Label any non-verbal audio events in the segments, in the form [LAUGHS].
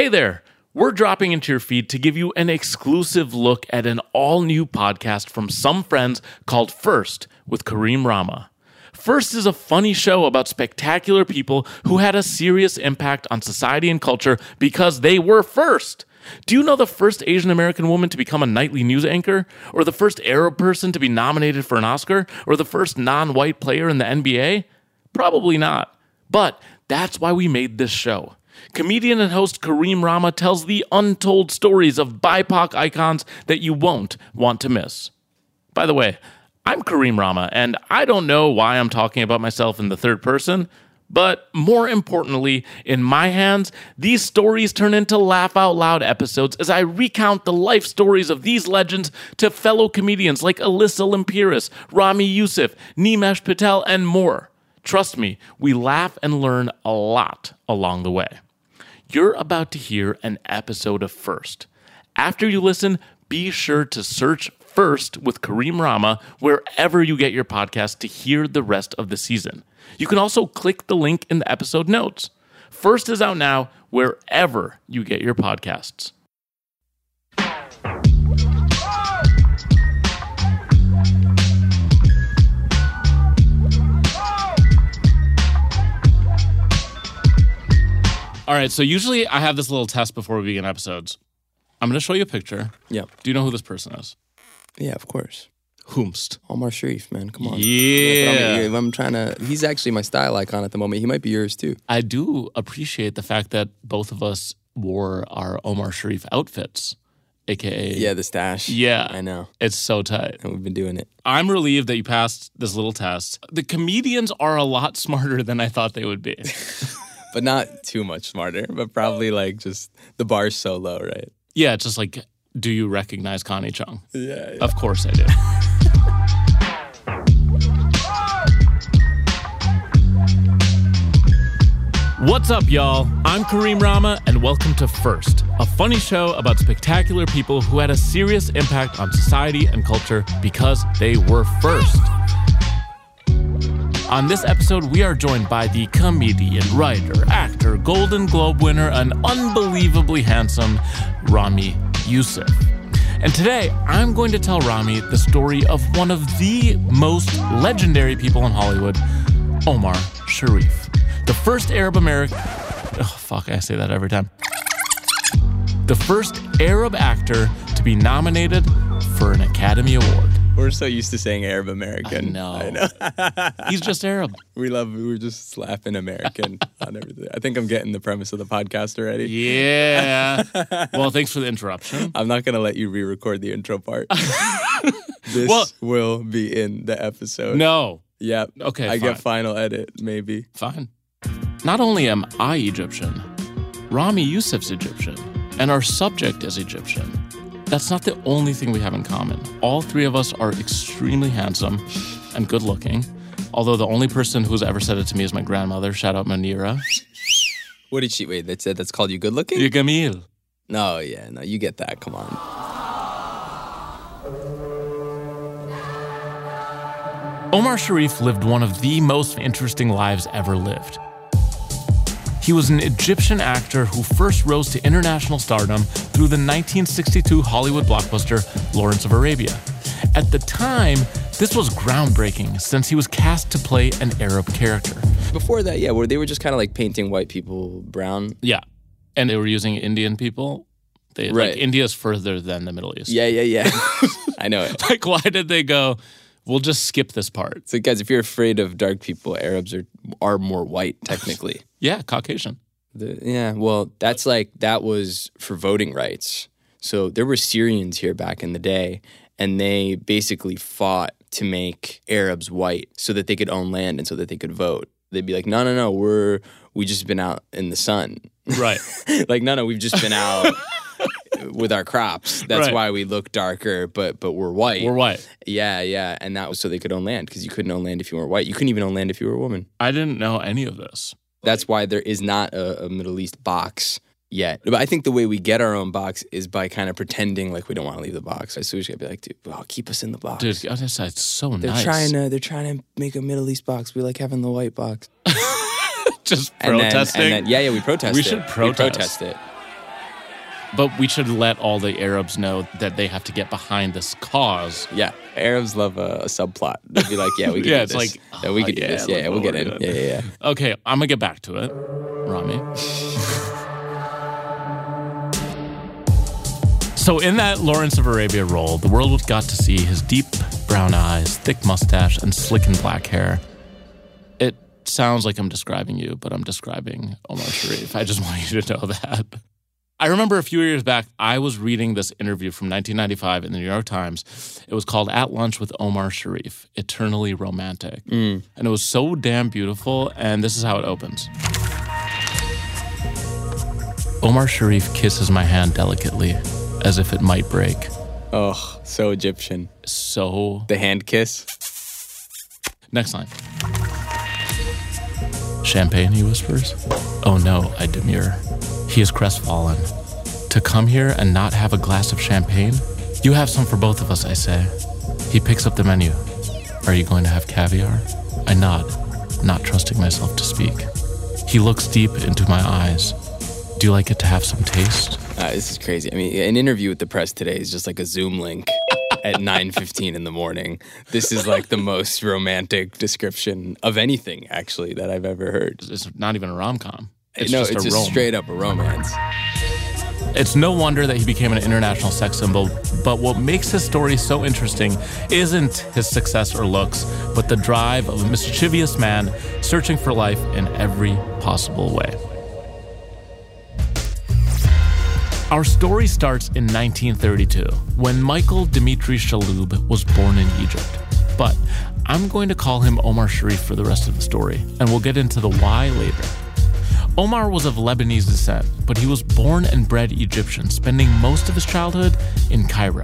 Hey there. We're dropping into your feed to give you an exclusive look at an all new podcast from some friends called First with Kareem Rahma. First is a funny show about spectacular people who had a serious impact on society and culture because they were first. Do you know the first Asian American woman to become a nightly news anchor? Or the first Arab person to be nominated for an Oscar? Or the first non white player in the NBA? Probably not. But that's why we made this show. Comedian and host Kareem Rahma tells the untold stories of BIPOC icons that you won't want to miss. By the way, I'm Kareem Rahma, and I don't know why I'm talking about myself in the third person, but more importantly, in my hands, these stories turn into laugh out loud episodes as I recount the life stories of these legends to fellow comedians like Alyssa Limperis, Ramy Youssef, Nimesh Patel, and more. Trust me, we laugh and learn a lot along the way. You're about to hear an episode of First. After you listen, be sure to search First with Kareem Rahma wherever you get your podcast to hear the rest of the season. You can also click the link in the episode notes. First is out now wherever you get your podcasts. All right, so usually I have this little test before we begin episodes. I'm going to show you a picture. Yeah. Do you know who this person is? Yeah, of course. Whomst. Omar Sharif, man. Come on. Yeah. I'm, I'm trying to. He's actually my style icon at the moment. He might be yours too. I do appreciate the fact that both of us wore our Omar Sharif outfits, aka Yeah, the stash. Yeah. I know. It's so tight. And we've been doing it. I'm relieved that you passed this little test. The comedians are a lot [LAUGHS] smarter than I thought they would be. [LAUGHS] But not too much smarter, but probably like just the bar's so low, right? yeah, it's just like, do you recognize Connie Chung? Yeah. Of course I do. [LAUGHS] What's up, y'all? I'm Kareem Rahma, and welcome to First, a funny show about spectacular people who had a serious impact on society and culture because they were first. On this episode, we are joined by the comedian, writer, actor, Golden Globe winner, and unbelievably handsome Ramy Youssef. And today, I'm going to tell Ramy the story of one of the most legendary people in Hollywood, Omar Sharif, the first Arab American. Oh, fuck, I say that every time. The first Arab actor to be nominated for an Academy Award. We're so used to saying Arab American. know. [LAUGHS] He's just Arab. we love. We're just slapping American [LAUGHS] on everything. I think I'm getting the premise of the podcast already. Yeah. well, thanks for the interruption. I'm not gonna let you re-record the intro part. [LAUGHS] this Well- will be in the episode. No. Yep. Okay, I get final edit, maybe. Fine. Not only am I Egyptian, Ramy Youssef's Egyptian, and our subject is Egyptian. That's not the only thing we have in common. All three of us are extremely handsome and good looking. Although the only person who's ever said it to me is my grandmother. Shout out Manira. What did she wait? That said that's called you good looking? You Gamil. No, yeah, no, you get that. Come on. Omar Sharif lived one of the most interesting lives ever lived. He was an Egyptian actor who first rose to international stardom through the 1962 Hollywood blockbuster Lawrence of Arabia. At the time, this was groundbreaking since he was cast to play an Arab character. Before that, yeah, where they were just kind of like painting white people brown. Yeah. And they were using Indian people. They, Right. Like, India's further than the Middle East. Yeah, yeah, yeah. [LAUGHS] I know it. [LAUGHS] Like, why did they go, we'll just skip this part? So, guys, if you're afraid of dark people, Arabs are are more white technically. [LAUGHS] Yeah, Caucasian. The, yeah, well, that's like that was for voting rights. So there were Syrians here back in the day, and they basically fought to make Arabs white so that they could own land and so that they could vote. They'd be like, no, no, no, we're we just been out in the sun. Right. [LAUGHS] like, no, no, we've just been out [LAUGHS] with our crops. That's Right. why we look darker, but but we're white. We're white. Yeah, yeah, and that was so they could own land because you couldn't own land if you were white. You couldn't even own land if you were a woman. I didn't know any of this. That's why there is not a, a Middle East box yet. But I think the way we get our own box is by kind of pretending like we don't want to leave the box. So we just gotta be like, dude, oh, keep us in the box. Dude, I just, it's so they're nice. trying to they're trying to make a Middle East box. We like having the white box. [LAUGHS] just And then- protesting. and then, yeah, yeah, we protest. We it. should We protest. protest it. But we should let all the Arabs know that they have to get behind this cause. Yeah, Arabs love a, a subplot. They'd be like, "Yeah, we [LAUGHS] can Yeah, do it's this. like, yeah, we oh, can do yeah, this. Yeah, yeah, we'll get in. Oh doing. Yeah, yeah, yeah." Okay, I'm gonna get back to it, Ramy. So, in that Lawrence of Arabia role, the world got to see his deep brown eyes, thick mustache, and slickened black hair. Sounds like I'm describing you, but I'm describing Omar Sharif. I just [LAUGHS] want you to know that. I remember a few years back, I was reading this interview from 1995 in the New York Times. It was called At Lunch with Omar Sharif, Eternally Romantic. Hmm. And it was so damn beautiful. And this is how it opens Omar Sharif kisses my hand delicately, as if it might break. Oh, so Egyptian. So, The hand kiss. next line. Champagne, he whispers. Oh no, I demur. He is crestfallen. To come here and not have a glass of champagne? You have some for both of us, I say. He picks up the menu. Are you going to have caviar? I nod, not trusting myself to speak. He looks deep into my eyes. Do you like it to have some taste? Uh, this is crazy. I mean, an interview with the press today is just like a Zoom link at 9:15 in the morning. This is like the most romantic description of anything actually that I've ever heard. It's not even a rom com. It's no, just it's a just rom. straight up a romance. It's no wonder that he became an international sex symbol, but what makes his story so interesting isn't his success or looks, but the drive of a mischievous man searching for life in every possible way. Our story starts in 1932 when Michael Dimitri Chalhoub was born in Egypt. But I'm going to call him Omar Sharif for the rest of the story, and we'll get into the why later. Omar was of Lebanese descent, but he was born and bred Egyptian, spending most of his childhood in Cairo.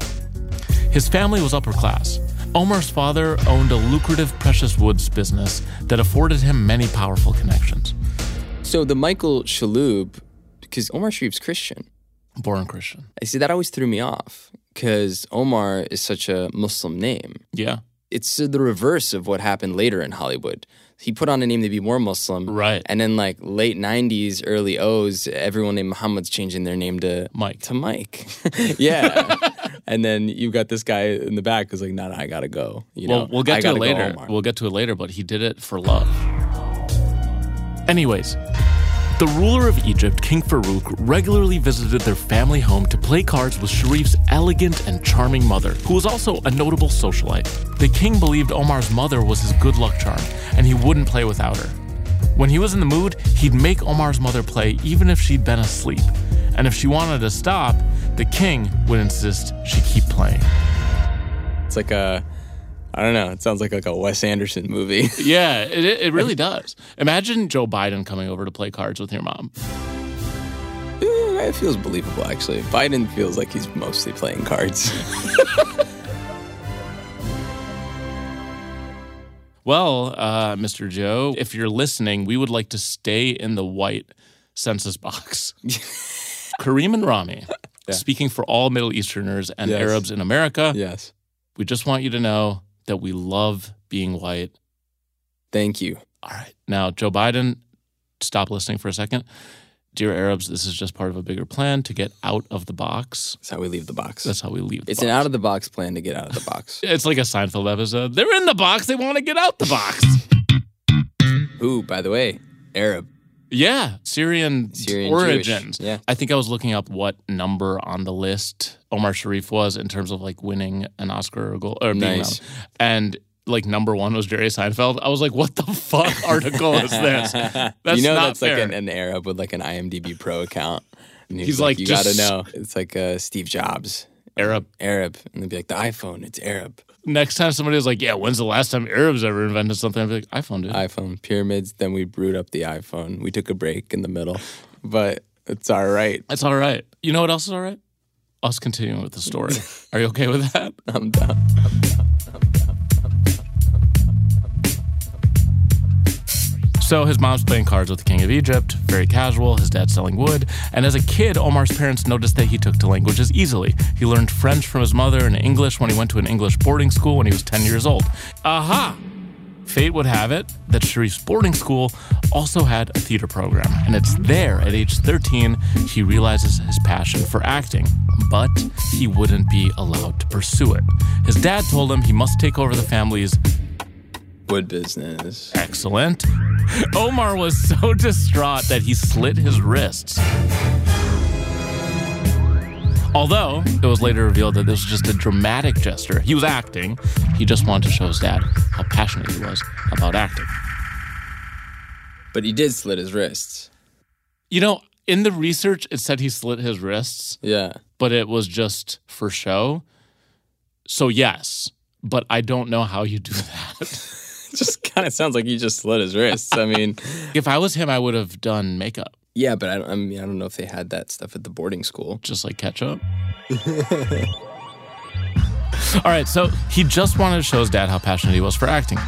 His family was upper class. Omar's father owned a lucrative precious woods business that afforded him many powerful connections. So the Michael Chalhoub, because Omar Sharif's Christian. Born Christian. I see that always threw me off because Omar is such a Muslim name. Yeah. It's the reverse of what happened later in Hollywood. He put on a name to be more Muslim. Right. And then like late 90s, early O's, everyone named Muhammad's changing their name to Mike. To Mike. [LAUGHS] yeah. [LAUGHS] and then you've got this guy in the back who's like, no, no, I gotta go. You know, Well, we'll get I to it later. We'll get to it later, but he did it for love. Anyways, the ruler of Egypt, King Farouk, regularly visited their family home to play cards with Sharif's elegant and charming mother, who was also a notable socialite. The king believed Omar's mother was his good luck charm, and he wouldn't play without her. When he was in the mood, he'd make Omar's mother play even if she'd been asleep. And if she wanted to stop, the king would insist she keep playing. It's like a, I don't know, it sounds like like a Wes Anderson movie. [LAUGHS] Yeah, it, it really does. Imagine Joe Biden coming over to play cards with your mom. It feels believable, actually. Biden feels like he's mostly playing cards. [LAUGHS] Well, uh, Mr. Joe, if you're listening, we would like to stay in the white census box. [LAUGHS] Kareem and Ramy, speaking for all Middle Easterners and Yes. Arabs in America, yes. we just want you to know that we love being white. Thank you. All right. Now, Joe Biden, stop listening for a second. Dear Arabs, this is just part of a bigger plan to get out of the box. That's how we leave the box. That's how we leave the it's box. an out of the box plan to get out of the box. [LAUGHS] It's like a Seinfeld episode. They're in the box. They want to get out the box. Ooh, by the way, Arab. Yeah, Syrian, Syrian origins. Jewish, yeah. I think I was looking up what number on the list Omar Sharif was in terms of like winning an Oscar or, goal, or being Nice. and like number one was Jerry Seinfeld. I was like, what the fuck [LAUGHS] article is this? [LAUGHS] That's you know not that's fair. like an, an Arab with like an IMDb Pro account. And He's like, you just- gotta know. It's like uh, Steve Jobs, Arab. Arab, and they'd be like, the iPhone, it's Arab. Next time somebody was like, yeah, when's the last time Arabs ever invented something? I'd be like, iPhone, dude. iPhone pyramids. Then we brewed up the iPhone. We took a break in the middle, but it's all right. It's all right. You know what else is all right? Us continuing with the story. [LAUGHS] Are you okay with that? I'm down. So his mom's playing cards with the king of Egypt, very casual. His dad's selling wood. And as a kid, Omar's parents noticed that he took to languages easily. He learned French from his mother and English when he went to an English boarding school when he was 10 years old. Aha! Fate would have it that Sharif's boarding school also had a theater program, and it's there at age 13 he realizes his passion for acting, but he wouldn't be allowed to pursue it. His dad told him he must take over the family's Wood business. excellent. Omar was so [LAUGHS] distraught that he slit his wrists. Although it was later revealed that this was just a dramatic gesture. He was acting. He just wanted to show his dad how passionate he was about acting. But he did slit his wrists. You know, in the research, it said he slit his wrists, Yeah. but it was just for show. So, yes, but I don't know how you do [LAUGHS] that. [LAUGHS] just kind of sounds like he just slit his wrists. I mean, [LAUGHS] if I was him, I would have done makeup, yeah, but I, I mean, I don't know if they had that stuff at the boarding school. just like ketchup. [LAUGHS] All right, so he just wanted to show his dad how passionate he was for acting.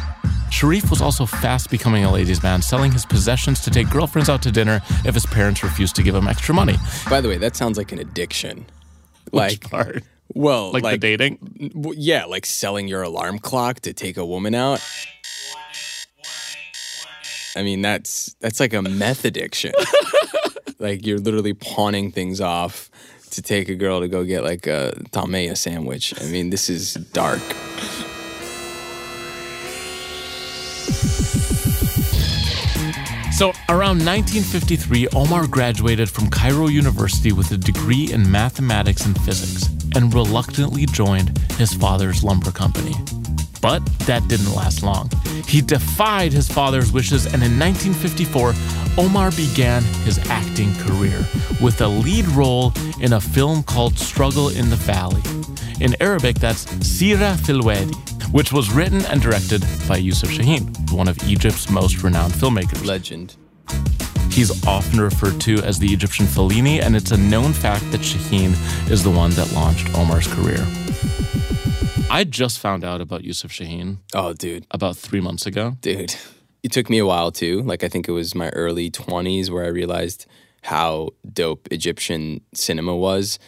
Sharif was also fast becoming a ladies' man, selling his possessions to take girlfriends out to dinner if his parents refused to give him extra money. By the way, that sounds like an addiction. Which Like, part? well, Like, like, the dating? yeah, like selling your alarm clock to take a woman out. I mean, that's that's like a meth addiction. [LAUGHS] like you're literally pawning things off to take a girl to go get like a tamaya sandwich. I mean, this is dark. So, around 1953, Omar graduated from Cairo University with a degree in mathematics and physics and reluctantly joined his father's lumber company. But that didn't last long. He defied his father's wishes, and in 1954, Omar began his acting career with a lead role in a film called Struggle in the Valley. In Arabic, that's Sira Fil Wadi, which was written and directed by Yusuf Shaheen, one of Egypt's most renowned filmmakers. Legend. He's often referred to as the Egyptian Fellini, and it's a known fact that Shaheen is the one that launched Omar's career. I just found out about Yusuf Shaheen Oh, dude. about three months ago. dude. It took me a while too. Like I think it was my early 20s where I realized how dope Egyptian cinema was.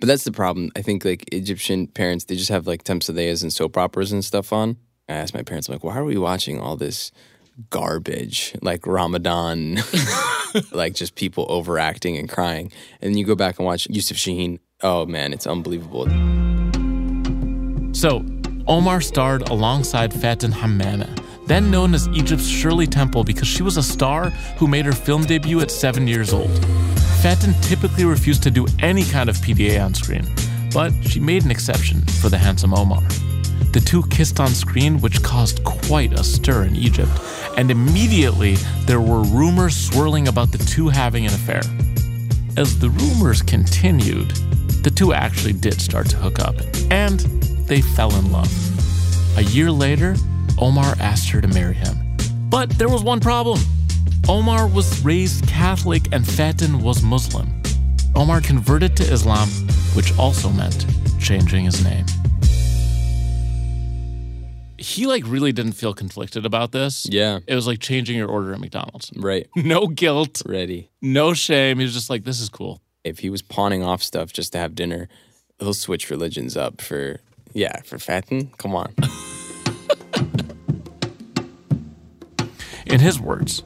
But that's the problem. I think like Egyptian parents, they just have like Temsadeyas and soap operas and stuff on. I asked my parents, I'm like, why are we watching all this garbage like Ramadan, [LAUGHS] like just people overacting and crying? And then you go back and watch Yusuf Shaheen. Oh man, it's unbelievable. So, Omar starred alongside Fatin Hamama, then known as Egypt's Shirley Temple because she was a star who made her film debut at seven years old. Fatin typically refused to do any kind of PDA on screen, but she made an exception for the handsome Omar. The two kissed on screen, which caused quite a stir in Egypt, and immediately there were rumors swirling about the two having an affair. As the rumors continued, the two actually did start to hook up, and they fell in love. A year later, Omar asked her to marry him. But there was one problem Omar was raised Catholic and Fatin was Muslim. Omar converted to Islam, which also meant changing his name. He like really didn't feel conflicted about this. Yeah, It was like changing your order at McDonald's. right. [LAUGHS] No guilt, Ready. no shame. He was just like, this is cool. If he was pawning off stuff just to have dinner, he'll switch religions up for yeah for Fatin. Come on, [LAUGHS] In his words,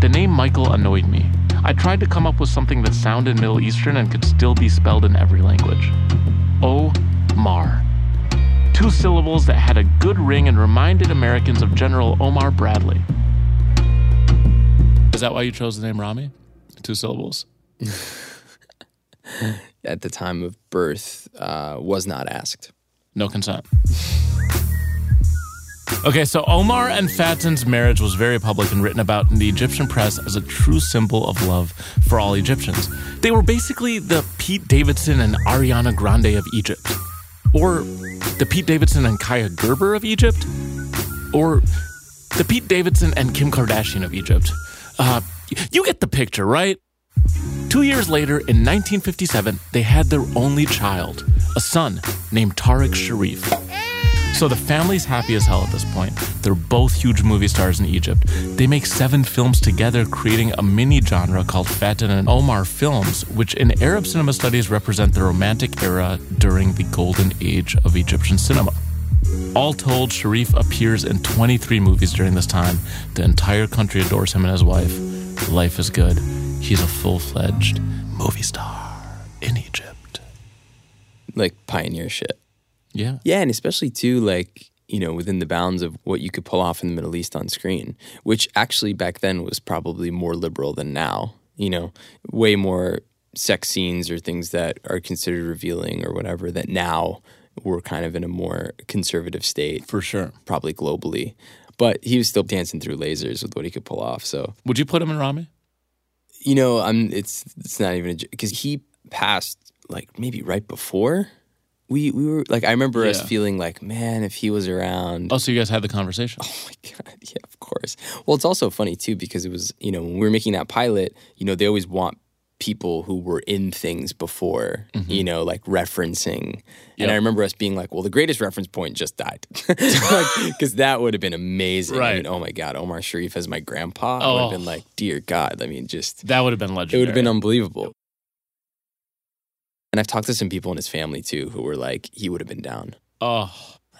the name Michael annoyed me. I tried to come up with something that sounded Middle Eastern and could still be spelled in every language. Omar. Two syllables that had a good ring and reminded Americans of General Omar Bradley. Is that why you chose the name Ramy? Two syllables. [LAUGHS] at the time of birth, uh, was not asked. No consent. Okay, so Omar and Fatin's marriage was very public and written about in the Egyptian press as a true symbol of love for all Egyptians. They were basically the Pete Davidson and Ariana Grande of Egypt. Or the Pete Davidson and Kaia Gerber of Egypt. Or the Pete Davidson and Kim Kardashian of Egypt. Uh, you get the picture, right? Two years later, in 1957, they had their only child, a son named Tariq Sharif. So the family's happy as hell at this point. They're both huge movie stars in Egypt. They make seven films together, creating a mini genre called Fatin and Omar films, which in Arab cinema studies represent the romantic era during the golden age of Egyptian cinema. All told, Sharif appears in 23 movies during this time. The entire country adores him and his wife. Life is good. He's a full fledged movie star in Egypt. Like pioneer shit. Yeah. Yeah, and especially too, like, you know, within the bounds of what you could pull off in the Middle East on screen, which actually back then was probably more liberal than now. You know, way more sex scenes or things that are considered revealing or whatever that now we're kind of in a more conservative state, For sure. probably globally. But he was still dancing through lasers with what he could pull off. So Would you put him in Ramy? You know, I'm. It's it's not even because he passed like maybe right before we we were like I remember us feeling like man if he was around. Oh, so you guys had the conversation. Oh my [LAUGHS] god, yeah, of course. Well, it's also funny too because it was you know when we were making that pilot, you know they always want people who were in things before, you know, like referencing. And Mm-hmm. I remember us being like, well, the greatest reference point just died. [LAUGHS] Because that would have been amazing. I Right. mean, oh my God, Omar Sharif as my grandpa. Oh. I would Oh. have been like, dear God. I mean, just, That would have been legendary. it would have been unbelievable. And I've talked to some people in his family too who were like, he would have been down. Oh,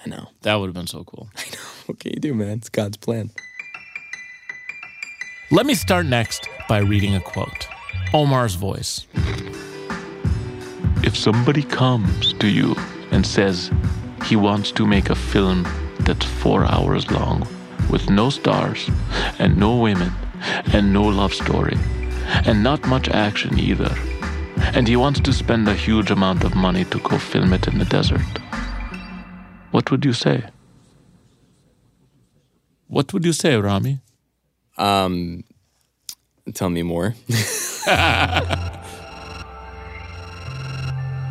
I know. that would have been so cool. [LAUGHS] I know. What can you do, man? It's God's plan. Let me start next by reading a quote Omar's voice. If somebody comes to you and says he wants to make a film that's four hours long with no stars and no women and no love story and not much action either, and he wants to spend a huge amount of money to go film it in the desert, what would you say? What would you say, Ramy? Um, tell me more. [LAUGHS]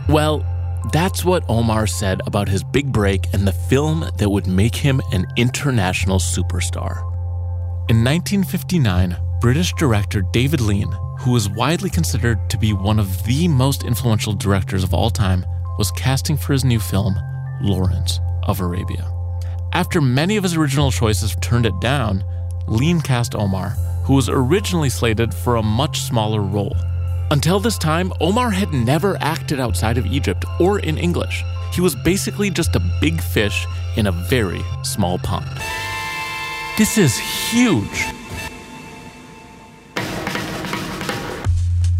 Well, that's what Omar said about his big break and the film that would make him an international superstar. In 1959, British director David Lean, who is widely considered to be one of the most influential directors of all time, was casting for his new film, Lawrence of Arabia. After many of his original choices turned it down, Lean cast Omar, who was originally slated for a much smaller role. Until this time, Omar had never acted outside of Egypt or in English. He was basically just a big fish in a very small pond. This is huge.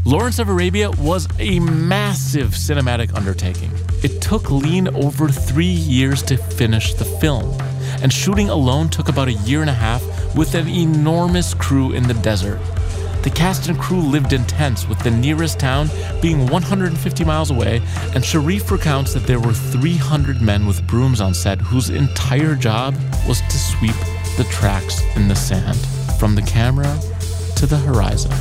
Lawrence of Arabia was a massive cinematic undertaking. It took Lean over three years to finish the film, and shooting alone took about a year and a half with an enormous crew in the desert. The cast and crew lived in tents, with the nearest town being 150 miles away, and Sharif recounts that there were 300 men with brooms on set whose entire job was to sweep the tracks in the sand from the camera to the horizon.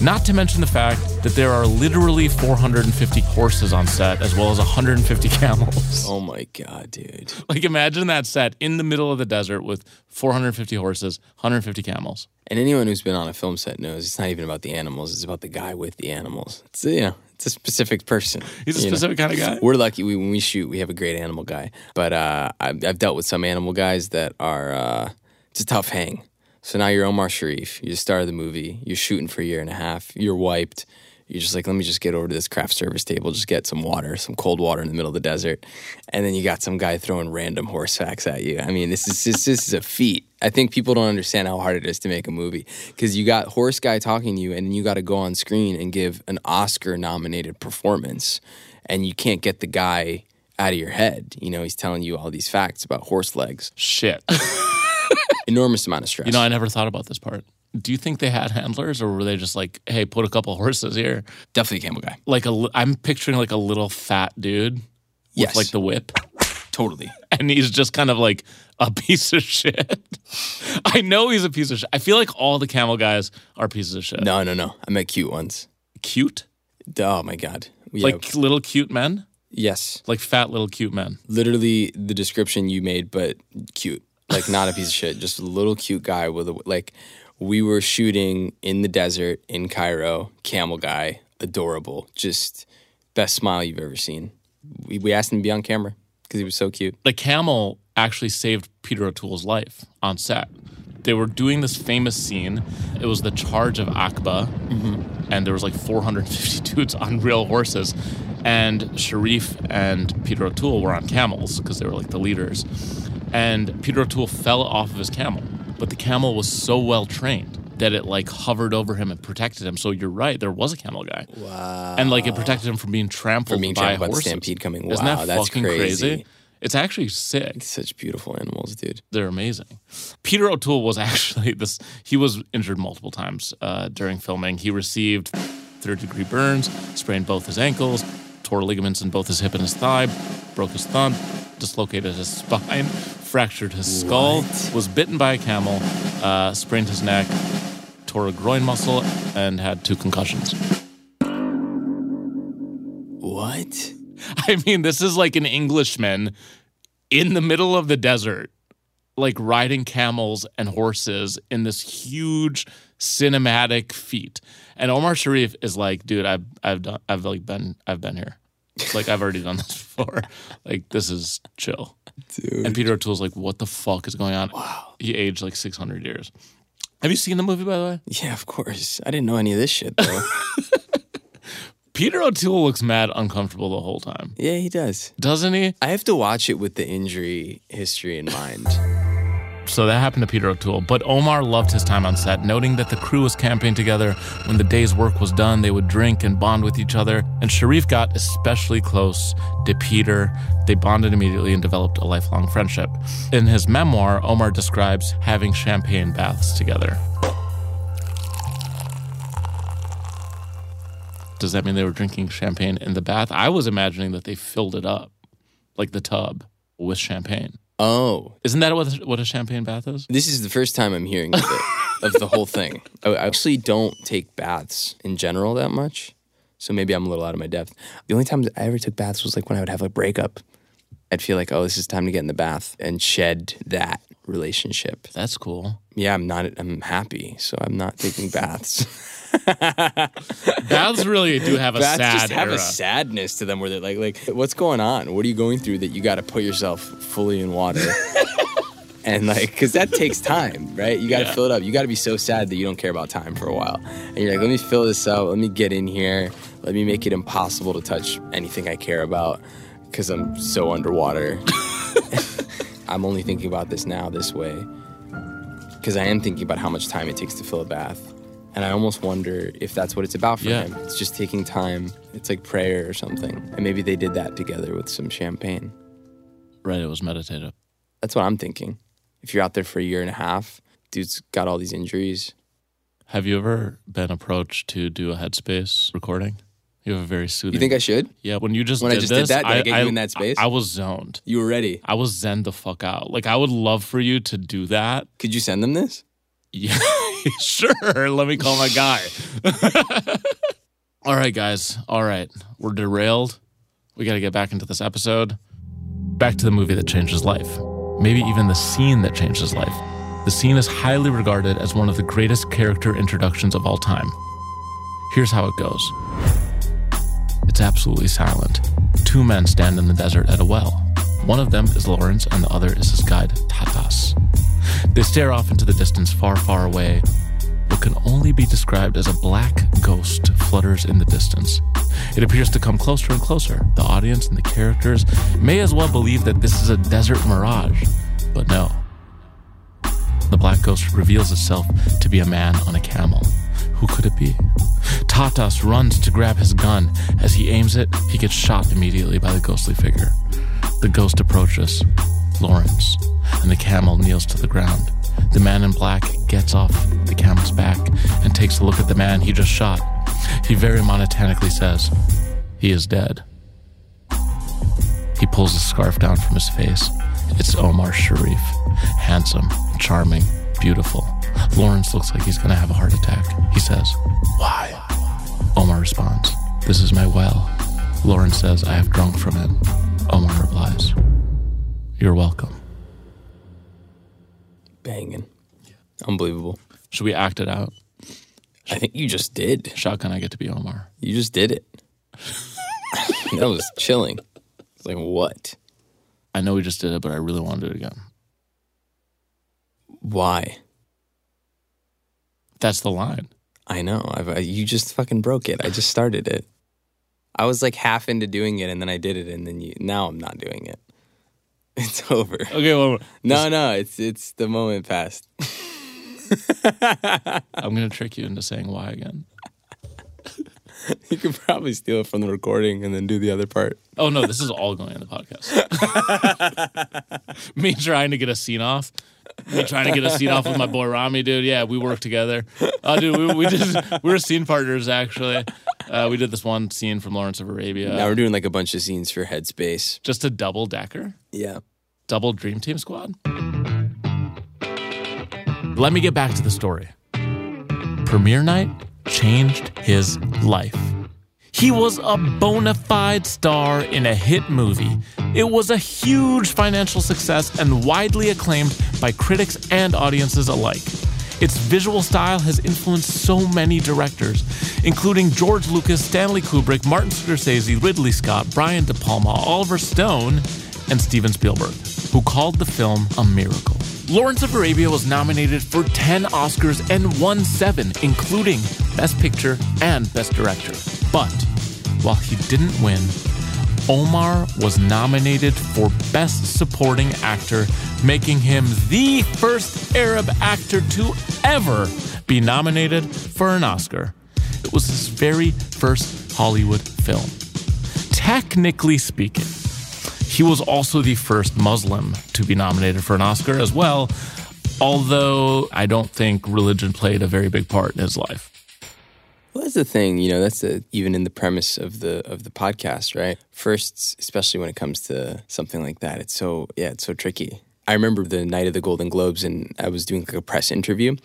Not to mention the fact that there are literally 450 horses on set as well as 150 [LAUGHS] camels. Oh my God, dude. Like imagine that set in the middle of the desert with 450 horses, 150 camels. And anyone who's been on a film set knows it's not even about the animals; it's about the guy with the animals. It's you know, it's a specific person. He's a you know? specific kind of guy. We're lucky we, when we shoot, we have a great animal guy. But uh, I've, I've dealt with some animal guys that are uh, it's a tough hang. So now you're Omar Sharif. You're the the movie. You're shooting for a year and a half. You're wiped. You're just like, let me just get over to this craft service table, just get some water, some cold water in the middle of the desert, and then you got some guy throwing random horse facts at you. I mean, this is this, this is a feat. I think people don't understand how hard it is to make a movie because you got horse guy talking to you, and you got to go on screen and give an Oscar-nominated performance, and you can't get the guy out of your head. You know, he's telling you all these facts about horse legs. Shit. [LAUGHS] [LAUGHS] Enormous amount of stress. You know, I never thought about this part. Do you think they had handlers or were they just like, hey, put a couple horses here? definitely a camel guy. Like a, I'm picturing like a little fat dude with like the whip. Totally. [LAUGHS] and he's just kind of like a [LAUGHS] piece of shit. I know he's a piece of shit. I feel like all the camel guys are pieces of shit. No, no, no. I met cute ones. Cute? Oh my god. Yeah. Like little cute men? yes, Like fat little cute men. literally the description you made, but cute. Like not a piece of shit. Just a little cute guy with a like. We were shooting in the desert in Cairo. Camel guy, adorable. Just best smile you've ever seen. We, we asked him to be on camera because he was so cute. The camel actually saved Peter O'Toole's life on set. they were doing this famous scene. It was the charge of Aqaba, mm-hmm. and there was like 450 [LAUGHS] dudes on real horses. And Sharif and Peter O'Toole were on camels because they were like the leaders. And Peter O'Toole fell off of his camel, but the camel was so well trained that it like hovered over him and protected him. So you're right, there was a camel guy. Wow. And like it protected him from being trampled From being by trampled by horses. stampede coming. Isn't Wow, that that's fucking crazy. It's actually sick. Such beautiful animals, dude. They're amazing. Peter O'Toole was [LAUGHS] actually this. He was injured multiple times uh, during filming. He received third degree burns, sprained both his ankles, tore ligaments in both his hip and his thigh, broke his thumb, dislocated his spine, fractured his skull, What? was bitten by a camel, uh, sprained his neck, tore a groin muscle, and had two concussions. What? [LAUGHS] I mean, this is like an Englishman in the middle of the desert, like riding camels and horses in this huge cinematic feat. And Omar Sharif is like, dude, I've I've done I've like been I've been here. Like I've already done this [LAUGHS] before. Like this is chill. Dude. And Peter O'Toole's like, what the fuck is going on? Wow. He aged like six hundred years. Have you seen the movie by the way? Yeah, of course. I didn't know any of this shit though. [LAUGHS] Peter O'Toole looks mad uncomfortable the whole time. yeah, he does. Doesn't he? I have to watch it with the injury history in mind. So that happened to Peter O'Toole. But Omar loved his time on set, noting that the crew was camping together. When the day's work was done, they would drink and bond with each other. And Sharif got especially close to Peter. They bonded immediately and developed a lifelong friendship. In his memoir, Omar describes having champagne baths together. Does that mean they were drinking champagne in the bath? I was imagining that they filled it up, like the tub, with champagne. Oh, Isn't that what what a champagne bath is? this is the first time I'm hearing of it, of the whole thing. I actually don't take baths in general that much, so maybe I'm a little out of my depth. The only time I ever took baths was like when I would have a breakup. I'd feel like, oh, this is time to get in the bath and shed that relationship. That's cool. Yeah, I'm not. I'm happy, so I'm not taking baths. [LAUGHS] Baths really do have a baths sad just have era. a sadness to them, where they're like, like, what's going on? What are you going through that you got to put yourself fully in water? [LAUGHS] and like, because that takes time, right? You got to Yeah. fill it up. You got to be so sad that you don't care about time for a while, and you're like, let me fill this up. Let me get in here. Let me make it impossible to touch anything I care about because I'm so underwater. [LAUGHS] I'm only thinking about this now this way because I am thinking about how much time it takes to fill a bath. And I almost wonder if that's what it's about for Yeah. him. It's just taking time. It's like prayer or something. And maybe they did that together with some champagne. right, it was meditative. That's what I'm thinking. If you're out there for a year and a half, dude's got all these injuries. Have you ever been approached to do a Headspace recording? You have a very soothing. You think I should? yeah, when you just when I did just did that, did I get you in that space? I, I was zoned. You were ready. I was zen the fuck out. Like I would love for you to do that. Could you send them this? Yeah, [LAUGHS] sure. Let me call my guy. [LAUGHS] All right, guys. All right, we're derailed. We got to get back into this episode. Back to the movie that changed his life. Maybe even the scene that changed his life. The scene is highly regarded as one of the greatest character introductions of all time. Here's how it goes it's absolutely silent. Two men stand in the desert at a well. One of them is Lawrence, and the other is his guide, Tafas. They stare off into the distance, far, far away. What can only be described as a black ghost flutters in the distance. It appears to come closer and closer. The audience and the characters may as well believe that this is a desert mirage, but no. The black ghost reveals itself to be a man on a camel. Who could it be? Tafas runs to grab his gun. As he aims it, he gets shot immediately by the ghostly figure. The ghost approaches Lawrence, and the camel kneels to the ground. The man in black gets off the camel's back and takes a look at the man he just shot. He very monotonically says, He is dead. He pulls the scarf down from his face. It's Omar Sharif. Handsome, charming, beautiful. Lawrence looks like he's gonna have a heart attack. He says, Why? Omar responds, This is my well. Lawrence says, I have drunk from it. Omar replies, You're welcome. Banging. Unbelievable. Should we act it out? I think you just did. Shotgun, I get to be Omar. You just did it. [LAUGHS] that was chilling. It's like, what? I know we just did it, but I really want to do it again. Why? That's the line. I know. I've, I, you just fucking broke it. I just started it. I was like half into doing it, and then I did it, and then you. Now I'm not doing it. [LAUGHS] It's over. Okay, well, No, no. It's it's the moment passed. [LAUGHS] I'm going to trick you into saying why again. [LAUGHS] You could probably steal it from the recording and then do the other part. Oh, no, this is all going in the podcast. Me trying to get a scene off. Me trying to get a scene off with my boy Ramy, dude. Yeah, we work together. Oh, dude, we, we just, we were scene partners, actually. Uh, we did this one scene from Lawrence of Arabia. Now we're doing like a bunch of scenes for Headspace. just a double decker. Yeah. double dream team squad let me get back to the story premiere night changed his life he was a bona fide star in a hit movie it was a huge financial success and widely acclaimed by critics and audiences alike its visual style has influenced so many directors, including George Lucas, Stanley Kubrick, Martin Scorsese, Ridley Scott, Brian De Palma, Oliver Stone, and Steven Spielberg, who called the film a miracle. Lawrence of Arabia was nominated for 10 Oscars and won seven, including Best Picture and Best Director. But while he didn't win, Omar was nominated for Best Supporting Actor, making him the first Arab actor to ever be nominated for an Oscar. It was his very first Hollywood film. Technically speaking, he was also the first Muslim to be nominated for an Oscar as well, although I don't think religion played a very big part in his life. Well, that's the thing, you know. That's the, even in the premise of the of the podcast, right? First, especially when it comes to something like that, it's so yeah, it's so tricky. I remember the night of the Golden Globes, and I was doing like a press interview,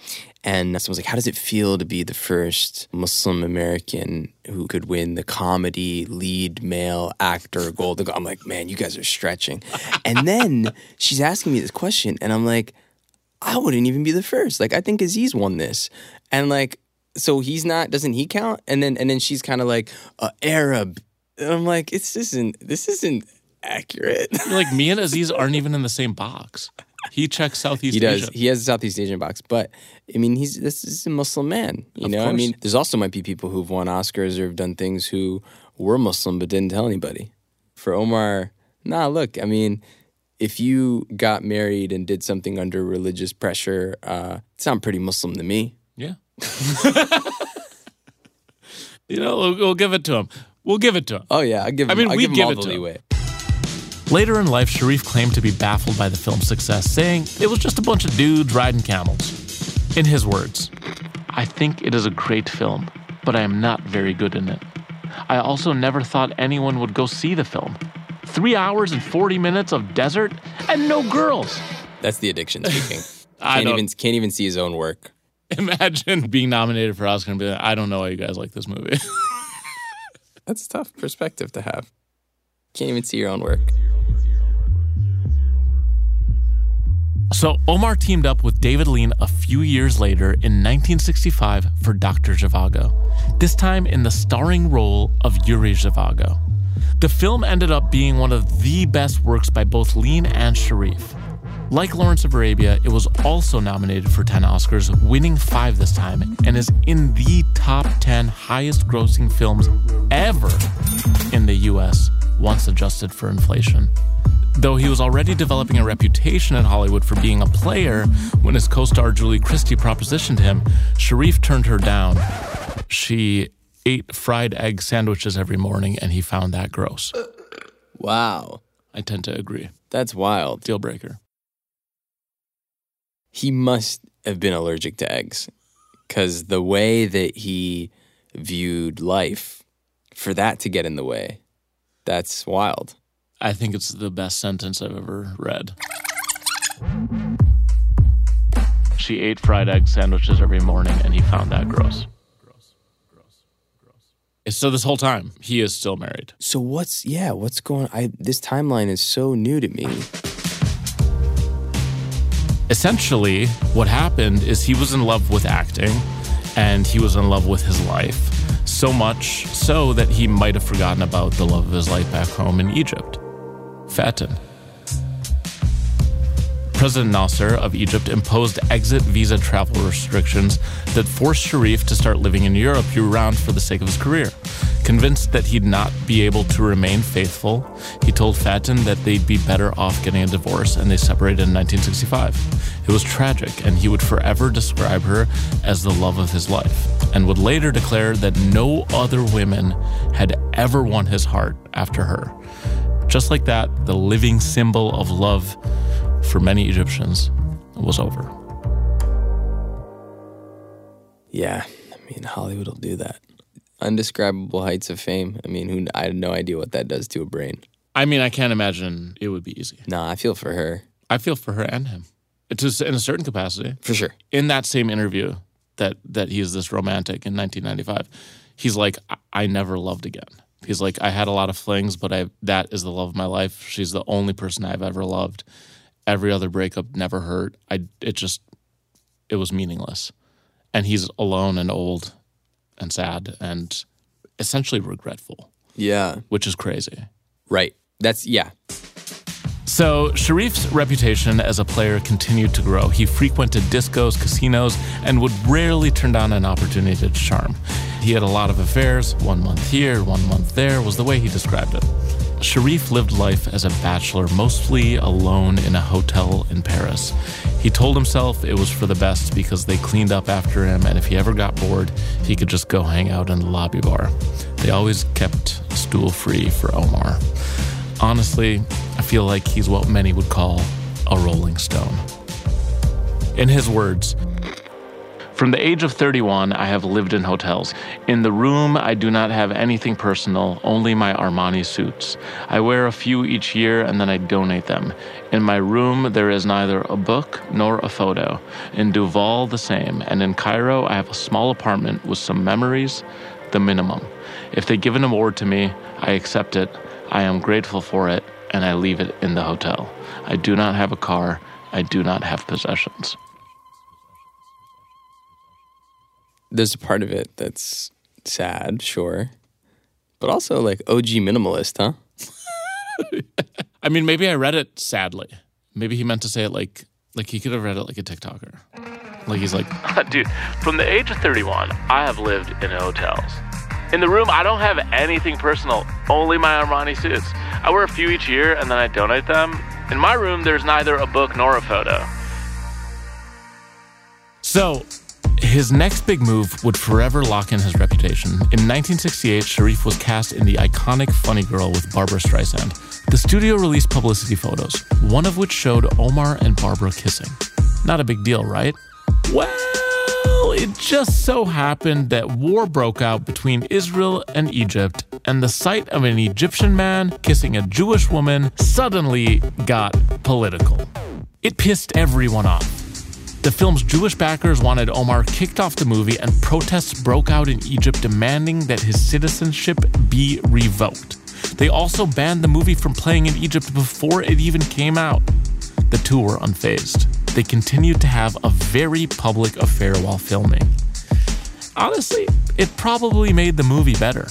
and someone was like, "How does it feel to be the first Muslim American who could win the comedy lead male actor Golden?" Globe? I'm like, "Man, you guys are stretching." and then she's asking me this question, and I'm like, "I wouldn't even be the first. Like, I think Aziz won this, and like." So he's not doesn't he count? And then and then she's kind of like uh, arab. And i'm like it's this isn't this isn't accurate. [LAUGHS] Like me and Aziz aren't even in the same box. He checks Southeast he does. Asia. he has a southeast asian box but i mean he's this is a muslim man you Of know? I mean there's also might be people who've won oscars or have done things who were muslim but didn't tell anybody. For omar nah look i mean if you got married and did something under religious pressure uh it sounds pretty muslim to me. [LAUGHS] you know, we'll, we'll give it to him. We'll give it to him. oh yeah i give I him, mean, we'd give give it the to him. leeway Later in life, Sharif claimed to be baffled by the film's success, saying it was just a bunch of dudes riding camels. In his words, I think it is a great film, but I am not very good in it. I also never thought anyone would go see the film. Three hours and 40 minutes of desert and no girls. That's the addiction [LAUGHS] speaking. I can't don't- even can't even see his own work. [LAUGHS] Imagine being nominated for Oscar and being like, I don't know why you guys like this movie. [LAUGHS] That's a tough perspective to have. Can't even see your own work. So Omar teamed up with David Lean a few years later in 1965 for Dr. Zhivago, this time in the starring role of Yuri Zhivago. The film ended up being one of the best works by both Lean and Sharif. Like Lawrence of Arabia, it was also nominated for 10 Oscars, winning five this time, and is in the top 10 highest grossing films ever in the US once adjusted for inflation. Though he was already developing a reputation in Hollywood for being a player when his co star Julie Christie propositioned him, Sharif turned her down. She ate fried egg sandwiches every morning, and he found that gross. Wow. I tend to agree. That's wild. Deal breaker. He must have been allergic to eggs because the way that he viewed life, for that to get in the way, that's wild. I think it's the best sentence I've ever read. She ate fried egg sandwiches every morning, and he found that gross. Gross. Gross. Gross. So this whole time, he is still married. So what's yeah? What's going? I this timeline is so new to me. Essentially what happened is he was in love with acting and he was in love with his life so much so that he might have forgotten about the love of his life back home in Egypt. Fatin. President Nasser of Egypt imposed exit visa travel restrictions that forced Sharif to start living in Europe year round for the sake of his career. Convinced that he'd not be able to remain faithful, he told Fatin that they'd be better off getting a divorce, and they separated in 1965. It was tragic, and he would forever describe her as the love of his life, and would later declare that no other women had ever won his heart after her. Just like that, the living symbol of love for many Egyptians it was over. Yeah, I mean, Hollywood will do that. Undescribable heights of fame. I mean, who, I had no idea what that does to a brain. I mean, I can't imagine it would be easy. Nah, I feel for her. I feel for her and him. It's in a certain capacity. For sure. In that same interview that that he's this romantic in 1995, he's like, I, I never loved again. He's like, I had a lot of flings, but I that is the love of my life. She's the only person I've ever loved. Every other breakup never hurt. I it just it was meaningless. And he's alone and old and sad and essentially regretful, Yeah. which is crazy. Right. That's, yeah. So, Sharif's reputation as a player continued to grow. He frequented discos, casinos, and would rarely turn down an opportunity to charm. He had a lot of affairs, one month here, one month there, was the way he described it. Sharif lived life as a bachelor, mostly alone in a hotel in Paris. He told himself it was for the best because they cleaned up after him, and if he ever got bored, he could just go hang out in the lobby bar. They always kept a stool free for Omar. Honestly, I feel like he's what many would call a rolling stone. In his words, from the age of 31, I have lived in hotels. In the room, I do not have anything personal, only my Armani suits. I wear a few each year and then I donate them. In my room, there is neither a book nor a photo. In Deauville, the same. And in Cairo, I have a small apartment with some memories, the minimum. If they give an award to me, I accept it. I am grateful for it, and I leave it in the hotel. I do not have a car. I do not have possessions. There's a part of it that's sad, sure. But also like OG minimalist, huh? [LAUGHS] I mean, maybe I read it sadly. Maybe he meant to say it like like he could have read it like a TikToker. Like he's like, [LAUGHS] dude, from the age of 31, I have lived in hotels. In the room, I don't have anything personal, only my Armani suits. I wear a few each year and then I donate them. In my room, there's neither a book nor a photo. So, his next big move would forever lock in his reputation. In 1968, Sharif was cast in the iconic Funny Girl with Barbra Streisand. The studio released publicity photos, one of which showed Omar and Barbara kissing. Not a big deal, right? Well, it just so happened that war broke out between Israel and Egypt, and the sight of an Egyptian man kissing a Jewish woman suddenly got political. It pissed everyone off. The film's Jewish backers wanted Omar kicked off the movie, and protests broke out in Egypt demanding that his citizenship be revoked. They also banned the movie from playing in Egypt before it even came out. The two were unfazed. They continued to have a very public affair while filming. Honestly, it probably made the movie better.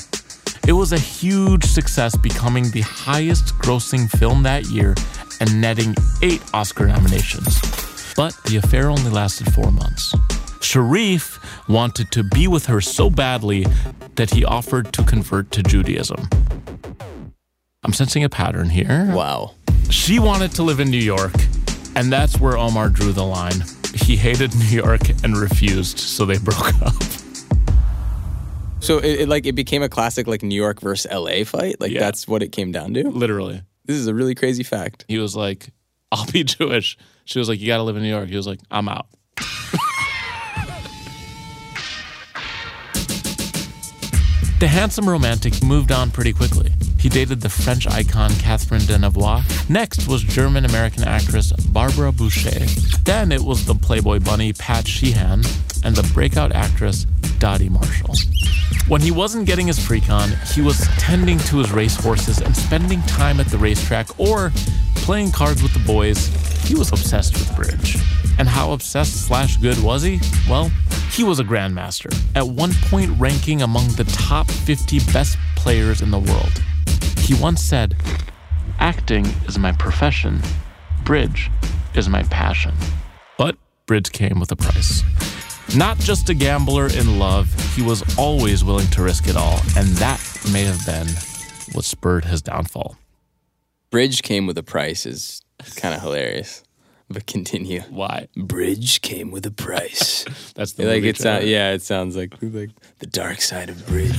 It was a huge success, becoming the highest grossing film that year and netting eight Oscar nominations. But the affair only lasted four months. Sharif wanted to be with her so badly that he offered to convert to Judaism. I'm sensing a pattern here. Wow. She wanted to live in New York, and that's where Omar drew the line. He hated [LAUGHS] New York and refused, so they broke up. So it, it like it became a classic like New York versus LA fight. Like Yeah. that's what it came down to. Literally. This is a really crazy fact. He was like, I'll be Jewish. She was like, You gotta live in New York. He was like, I'm out. the handsome romantic moved on pretty quickly. He dated the French icon Catherine Deneuve. Next was German American actress Barbara Bouchet. Then it was the Playboy bunny Pat Sheehan and the breakout actress Dottie Marshall. When he wasn't getting his freak on, he was tending to his racehorses and spending time at the racetrack or playing cards with the boys. He was obsessed with bridge. And how obsessed slash good was he? Well, he was a grandmaster, at one point ranking among the top 50 best players in the world. He once said, Acting is my profession, bridge is my passion. But bridge came with a price. Not just a gambler in love, he was always willing to risk it all, and that may have been what spurred his downfall. Bridge came with a price is kind of hilarious. But continue. Why? Bridge came with a price. [LAUGHS] That's the like it sounds. trailer. Yeah, it sounds like like the dark side of Bridge.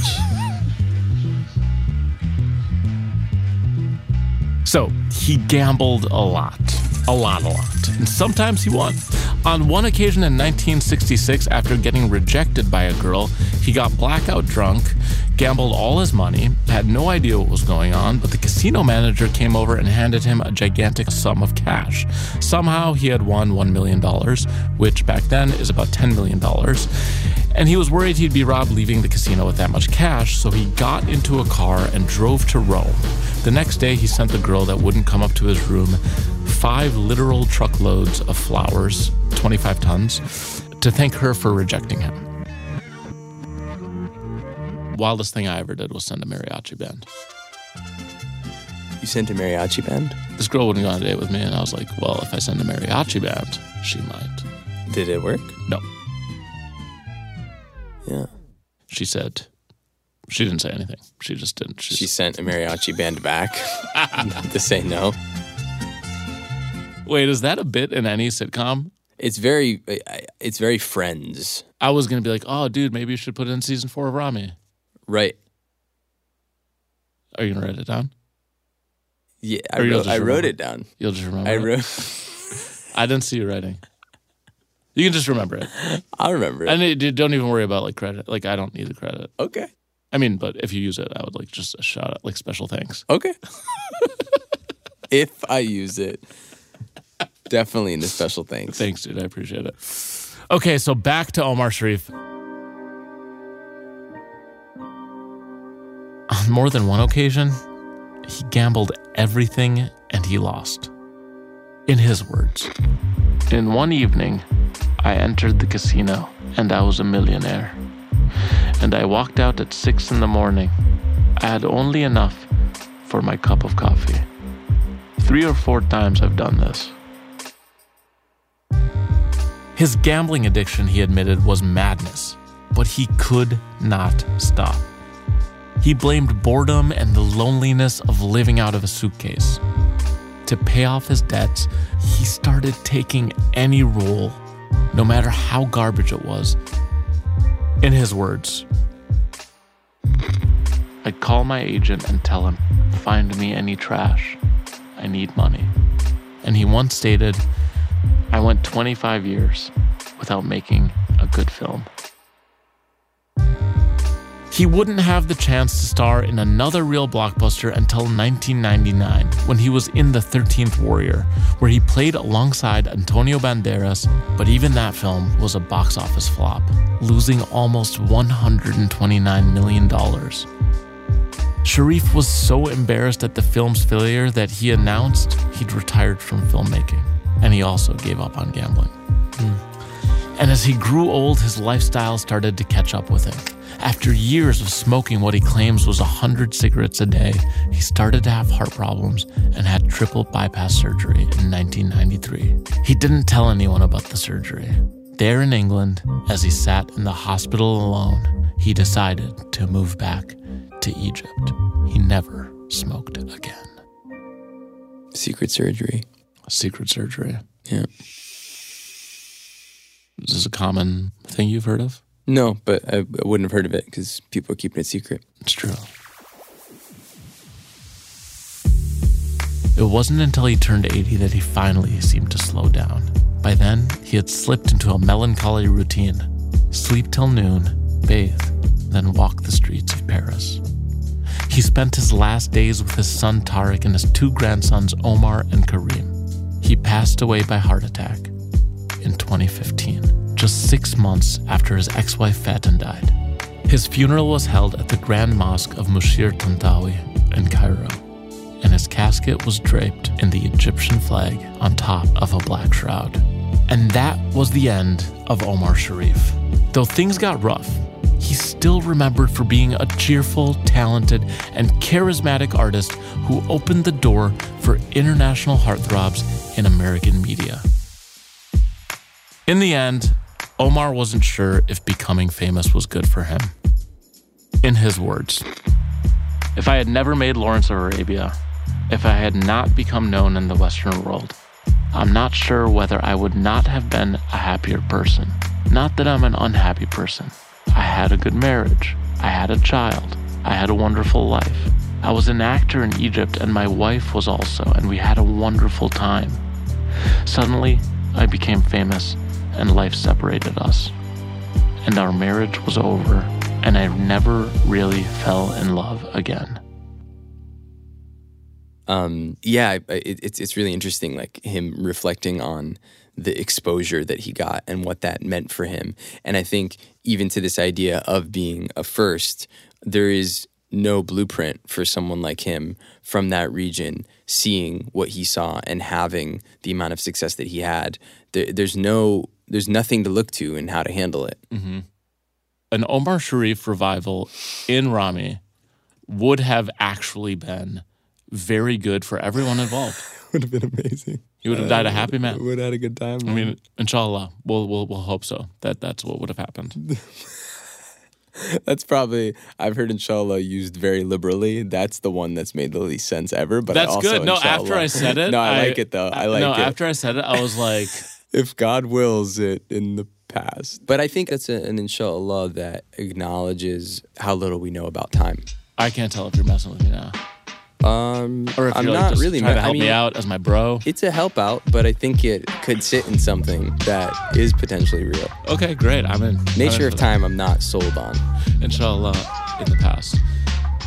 So he gambled a lot, a lot, a lot. And sometimes he won. On one occasion in 1966, after getting rejected by a girl, he got blackout drunk, gambled all his money, had no idea what was going on, but the casino manager came over and handed him a gigantic sum of cash. Somehow he had won $1 million, which back then is about $10 million. And he was worried he'd be robbed leaving the casino with that much cash, so he got into a car and drove to Rome. The next day, he sent the girl that wouldn't come up to his room five literal truckloads of flowers, 25 tons, to thank her for rejecting him. Wildest thing I ever did was send a mariachi band. You sent a mariachi band. This girl wouldn't go on a date with me, and I was like, well, if I send a mariachi band, she might. Did it work? No. Yeah. She said, she didn't say anything. She just didn't. She, She sent a mariachi band back Not [LAUGHS] [LAUGHS] to say no. Wait, is that a bit in any sitcom? It's very, it's very Friends, I was gonna be like, oh, dude, maybe you should put it in season four of Ramy. right? Are you gonna write it down? Yeah, I wrote, I wrote it down. You'll just remember. I it? wrote. [LAUGHS] I didn't see you writing. You can just remember it, [LAUGHS] I'll remember it. and it, don't even worry about like credit. Like I don't need the credit. okay. I mean, but if you use it, I would like just a shout out, like special thanks. Okay. [LAUGHS] if I use it, definitely in the special thanks. Thanks, dude. I appreciate it. Okay, so back to Omar Sharif. On more than one occasion, he gambled everything and he lost. In his words, in one evening, I entered the casino and I was a millionaire. And I walked out at six in the morning. I had only enough for my cup of coffee. Three or four times I've done this. His gambling addiction, he admitted, was madness, but he could not stop. He blamed boredom and the loneliness of living out of a suitcase. To pay off his debts, he started taking any role, no matter how garbage it was. In his words, I'd call my agent and tell him, find me any trash. I need money. And he once stated, I went 25 years without making a good film. He wouldn't have the chance to star in another real blockbuster until 1999, when he was in The 13th Warrior, where he played alongside Antonio Banderas, but even that film was a box office flop, losing almost $129 million. Sharif was so embarrassed at the film's failure that he announced he'd retired from filmmaking, and he also gave up on gambling. Hmm. And as he grew old, his lifestyle started to catch up with him. After years of smoking what he claims was 100 cigarettes a day, he started to have heart problems and had triple bypass surgery in 1993. He didn't tell anyone about the surgery. There in England, as he sat in the hospital alone, he decided to move back to Egypt. He never smoked again. Secret surgery. Secret surgery. Yeah. Is this a common thing you've heard of? No, but I, I wouldn't have heard of it because people are keeping it secret. It's true. It wasn't until he turned 80 that he finally seemed to slow down. By then, he had slipped into a melancholy routine sleep till noon, bathe, then walk the streets of Paris. He spent his last days with his son Tarek and his two grandsons Omar and Kareem. He passed away by heart attack in 2015, just six months after his ex wife Faten died. His funeral was held at the Grand Mosque of Mushir Tantawi in Cairo, and his casket was draped in the Egyptian flag on top of a black shroud. And that was the end of Omar Sharif. Though things got rough, he's still remembered for being a cheerful, talented, and charismatic artist who opened the door for international heartthrobs in American media. In the end, Omar wasn't sure if becoming famous was good for him. In his words, if I had never made Lawrence of Arabia, if I had not become known in the Western world, I'm not sure whether I would not have been a happier person. Not that I'm an unhappy person. I had a good marriage. I had a child. I had a wonderful life. I was an actor in Egypt, and my wife was also, and we had a wonderful time. Suddenly, I became famous, and life separated us. And our marriage was over, and I never really fell in love again. Um, yeah, it, it's it's really interesting, like him reflecting on the exposure that he got and what that meant for him. And I think even to this idea of being a first, there is no blueprint for someone like him from that region seeing what he saw and having the amount of success that he had. There, there's no, there's nothing to look to in how to handle it. Mm-hmm. An Omar Sharif revival in Ramy would have actually been very good for everyone involved. [LAUGHS] would have been amazing. He would have died a uh, happy man. We would have had a good time. I mean, inshallah, we'll we'll we'll hope so. That that's what would have happened. [LAUGHS] that's probably I've heard inshallah used very liberally. That's the one that's made the least sense ever. But that's also, good. No, inshallah, after I said it, [LAUGHS] no, I, I like it though. I like no, it. No, after I said it, I was like, [LAUGHS] if God wills it in the past. But I think that's an inshallah that acknowledges how little we know about time. I can't tell if you're messing with me now. Um, or if I'm you're not just really trying to help I mean, me out as my bro. It's a help out, but I think it could sit in something that is potentially real. Okay, great. I'm in. Nature I'm of time, I'm not sold on. Inshallah, in the past.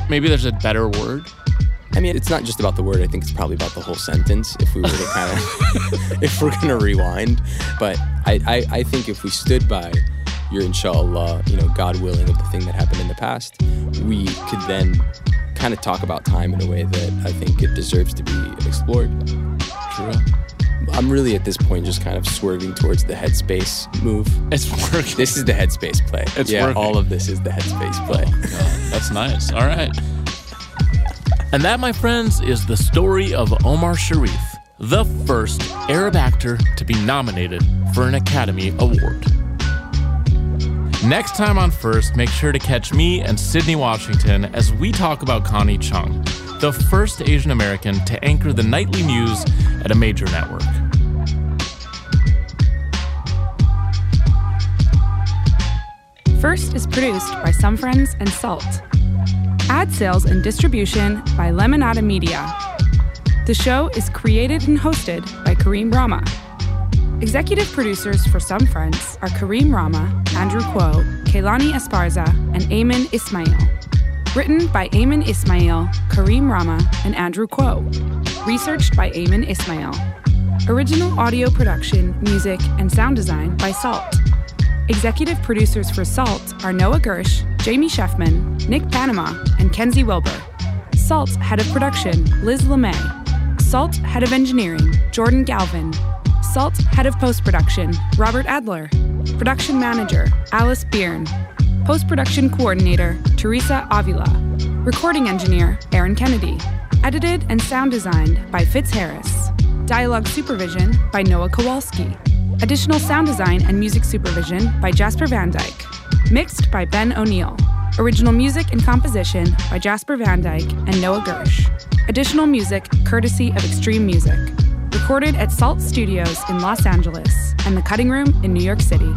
Maybe there's a better word. I mean, it's not just about the word. I think it's probably about the whole sentence. If we were to kind of, [LAUGHS] [LAUGHS] if we're gonna rewind, but I, I, I think if we stood by your inshallah, you know, God willing of the thing that happened in the past, we could then kind of talk about time in a way that I think it deserves to be explored. True. I'm really at this point just kind of swerving towards the headspace move. It's working. This is the headspace play. It's yeah, working. all of this is the headspace play. Oh, that's nice. All right. And that, my friends, is the story of Omar Sharif, the first Arab actor to be nominated for an Academy Award. Next time on First, make sure to catch me and Sydnee Washington as we talk about Connie Chung, the first Asian American to anchor the nightly news at a major network. First is produced by Some Friends and Salt. Ad sales and distribution by Lemonada Media. The show is created and hosted by Kareem Rahma. Executive producers for Some Friends are Kareem Rahma, Andrew Kuo, Kaylani Esparza, and Ayman Ismail. Written by Ayman Ismail, Kareem Rahma, and Andrew Kuo. Researched by Ayman Ismail. Original audio production, music, and sound design by Salt. Executive producers for Salt are Noah Gersh, Jamie Sheffman, Nick Panama, and Kenzie Wilbur. Salt head of production, Liz LeMay. Salt head of engineering, Jordan Galvin. Salt head of post production, Robert Adler. Production manager, Alice Byrne. Post production coordinator, Teresa Avila. Recording engineer, Aaron Kennedy. Edited and sound designed by Fitz Harris. Dialogue supervision by Noah Kowalski. Additional sound design and music supervision by Jasper Van Dyke. Mixed by Ben O'Neill. Original music and composition by Jasper Van Dyke and Noah Gersh. Additional music courtesy of Extreme Music. Recorded at Salt Studios in Los Angeles and The Cutting Room in New York City.